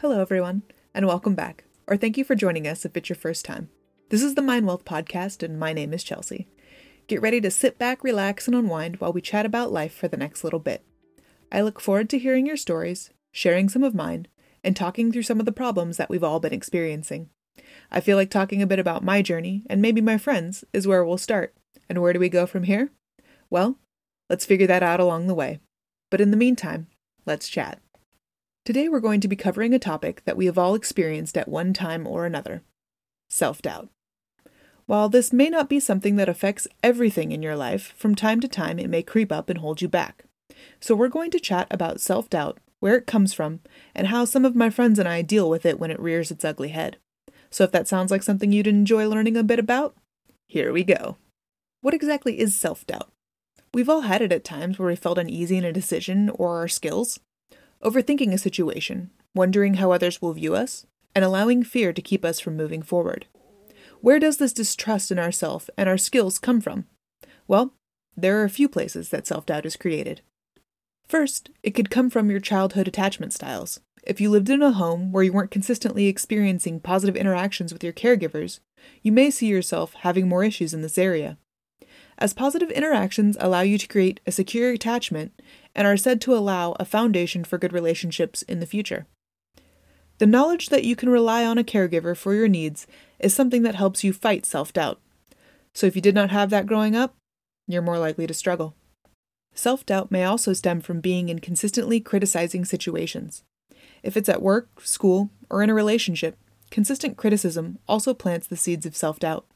Hello, everyone, and welcome back, or thank you for joining us if it's your first time. This is the Mind Wealth Podcast, and my name is Chelsea. Get ready to sit back, relax, and unwind while we chat about life for the next little bit. I look forward to hearing your stories, sharing some of mine, and talking through some of the problems that we've all been experiencing. I feel like talking a bit about my journey, and maybe my friends, is where we'll start. And where do we go from here? Well, let's figure that out along the way. But in the meantime, let's chat. Today we're going to be covering a topic that we have all experienced at one time or another self doubt. While this may not be something that affects everything in your life, from time to time it may creep up and hold you back. So we're going to chat about self doubt, where it comes from, and how some of my friends and I deal with it when it rears its ugly head. So if that sounds like something you'd enjoy learning a bit about, here we go. What exactly is self doubt? We've all had it at times where we felt uneasy in a decision or our skills, overthinking a situation, wondering how others will view us, and allowing fear to keep us from moving forward. Where does this distrust in ourself and our skills come from? Well, there are a few places that self doubt is created. First, it could come from your childhood attachment styles. If you lived in a home where you weren't consistently experiencing positive interactions with your caregivers, you may see yourself having more issues in this area. As positive interactions allow you to create a secure attachment and are said to allow a foundation for good relationships in the future. The knowledge that you can rely on a caregiver for your needs is something that helps you fight self doubt. So if you did not have that growing up, you're more likely to struggle. Self doubt may also stem from being in consistently criticizing situations. If it's at work, school, or in a relationship, consistent criticism also plants the seeds of self doubt.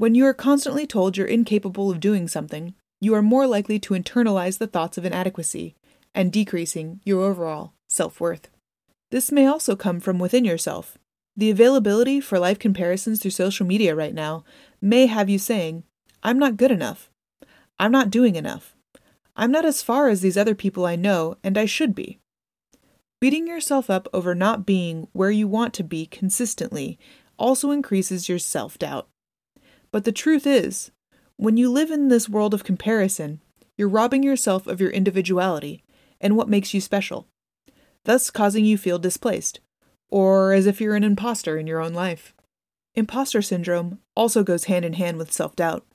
When you are constantly told you're incapable of doing something, you are more likely to internalize the thoughts of inadequacy and decreasing your overall self worth. This may also come from within yourself. The availability for life comparisons through social media right now may have you saying, I'm not good enough. I'm not doing enough. I'm not as far as these other people I know, and I should be. Beating yourself up over not being where you want to be consistently also increases your self doubt. But the truth is, when you live in this world of comparison, you're robbing yourself of your individuality and what makes you special, thus causing you feel displaced, or as if you're an imposter in your own life. Imposter syndrome also goes hand in hand with self doubt.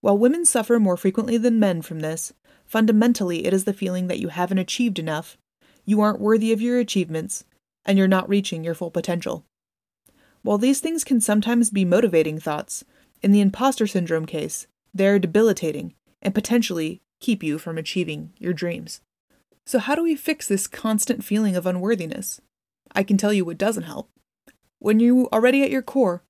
While women suffer more frequently than men from this, fundamentally it is the feeling that you haven't achieved enough, you aren't worthy of your achievements, and you're not reaching your full potential. While these things can sometimes be motivating thoughts, in the imposter syndrome case, they're debilitating and potentially keep you from achieving your dreams. So, how do we fix this constant feeling of unworthiness? I can tell you what doesn't help. When you already at your core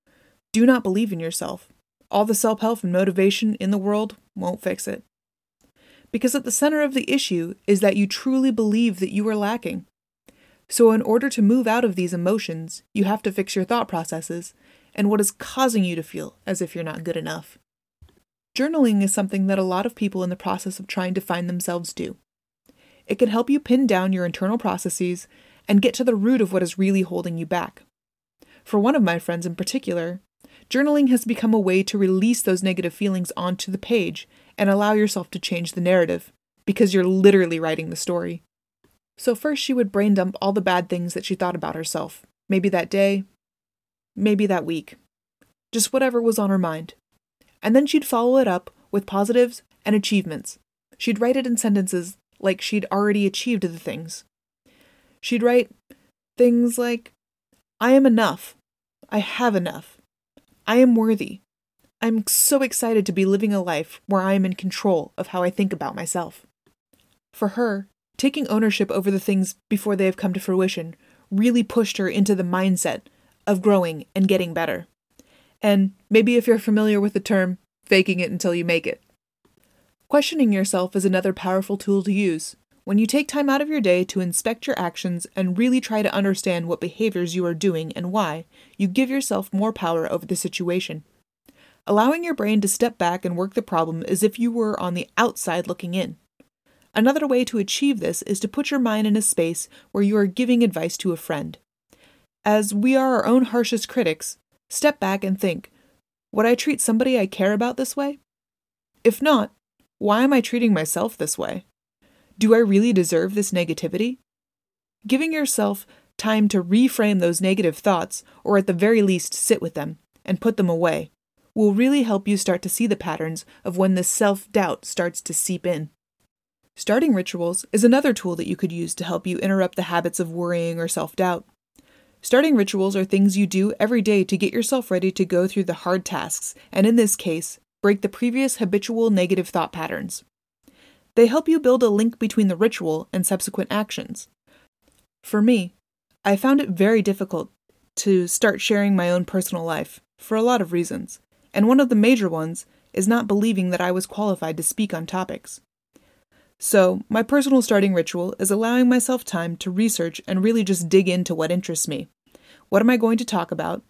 do not believe in yourself, all the self help and motivation in the world won't fix it. Because at the center of the issue is that you truly believe that you are lacking. So, in order to move out of these emotions, you have to fix your thought processes and what is causing you to feel as if you're not good enough. Journaling is something that a lot of people in the process of trying to find themselves do. It can help you pin down your internal processes and get to the root of what is really holding you back. For one of my friends in particular, journaling has become a way to release those negative feelings onto the page and allow yourself to change the narrative, because you're literally writing the story. So, first, she would brain dump all the bad things that she thought about herself, maybe that day, maybe that week. Just whatever was on her mind. And then she'd follow it up with positives and achievements. She'd write it in sentences like she'd already achieved the things. She'd write things like, I am enough. I have enough. I am worthy. I'm so excited to be living a life where I am in control of how I think about myself. For her, taking ownership over the things before they have come to fruition really pushed her into the mindset of growing and getting better. And maybe if you're familiar with the term, faking it until you make it. Questioning yourself is another powerful tool to use. When you take time out of your day to inspect your actions and really try to understand what behaviors you are doing and why, you give yourself more power over the situation. Allowing your brain to step back and work the problem as if you were on the outside looking in. Another way to achieve this is to put your mind in a space where you are giving advice to a friend. As we are our own harshest critics, step back and think Would I treat somebody I care about this way? If not, why am I treating myself this way? Do I really deserve this negativity? Giving yourself time to reframe those negative thoughts, or at the very least sit with them and put them away, will really help you start to see the patterns of when this self doubt starts to seep in. Starting rituals is another tool that you could use to help you interrupt the habits of worrying or self doubt. Starting rituals are things you do every day to get yourself ready to go through the hard tasks, and in this case, break the previous habitual negative thought patterns. They help you build a link between the ritual and subsequent actions. For me, I found it very difficult to start sharing my own personal life for a lot of reasons, and one of the major ones is not believing that I was qualified to speak on topics. So, my personal starting ritual is allowing myself time to research and really just dig into what interests me. What am I going to talk about?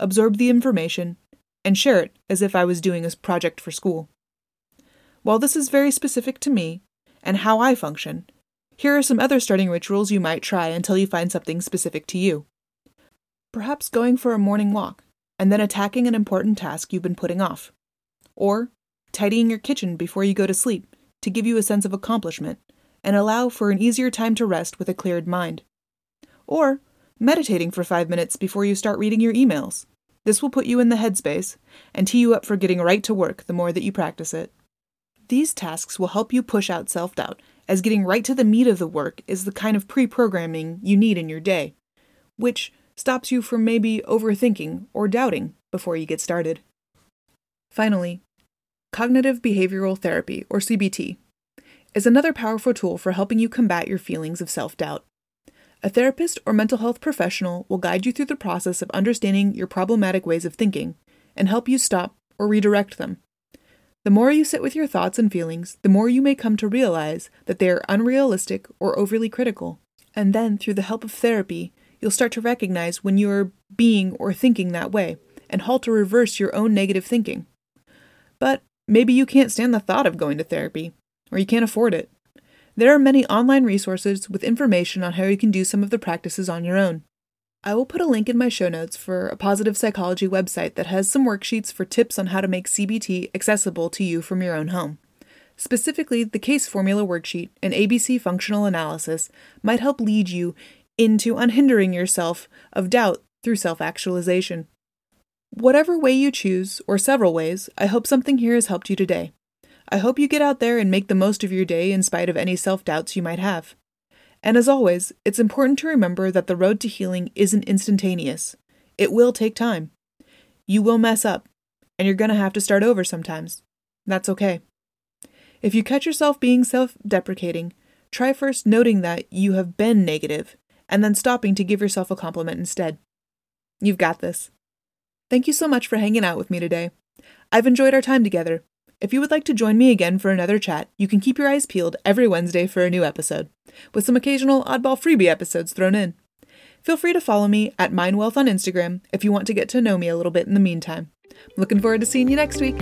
Absorb the information and share it as if I was doing a project for school. While this is very specific to me and how I function, here are some other starting rituals you might try until you find something specific to you. Perhaps going for a morning walk and then attacking an important task you've been putting off. Or tidying your kitchen before you go to sleep to give you a sense of accomplishment and allow for an easier time to rest with a cleared mind. Or meditating for five minutes before you start reading your emails. This will put you in the headspace and tee you up for getting right to work the more that you practice it. These tasks will help you push out self doubt, as getting right to the meat of the work is the kind of pre programming you need in your day, which stops you from maybe overthinking or doubting before you get started. Finally, cognitive behavioral therapy, or CBT, is another powerful tool for helping you combat your feelings of self doubt. A therapist or mental health professional will guide you through the process of understanding your problematic ways of thinking and help you stop or redirect them. The more you sit with your thoughts and feelings, the more you may come to realize that they are unrealistic or overly critical. And then, through the help of therapy, you'll start to recognize when you are being or thinking that way and halt to reverse your own negative thinking. But maybe you can't stand the thought of going to therapy, or you can't afford it. There are many online resources with information on how you can do some of the practices on your own. I will put a link in my show notes for a positive psychology website that has some worksheets for tips on how to make CBT accessible to you from your own home. Specifically, the case formula worksheet and ABC functional analysis might help lead you into unhindering yourself of doubt through self actualization. Whatever way you choose, or several ways, I hope something here has helped you today. I hope you get out there and make the most of your day in spite of any self doubts you might have. And as always, it's important to remember that the road to healing isn't instantaneous. It will take time. You will mess up, and you're going to have to start over sometimes. That's okay. If you catch yourself being self deprecating, try first noting that you have been negative and then stopping to give yourself a compliment instead. You've got this. Thank you so much for hanging out with me today. I've enjoyed our time together. If you would like to join me again for another chat, you can keep your eyes peeled every Wednesday for a new episode, with some occasional oddball freebie episodes thrown in. Feel free to follow me at MindWealth on Instagram if you want to get to know me a little bit in the meantime. I'm looking forward to seeing you next week.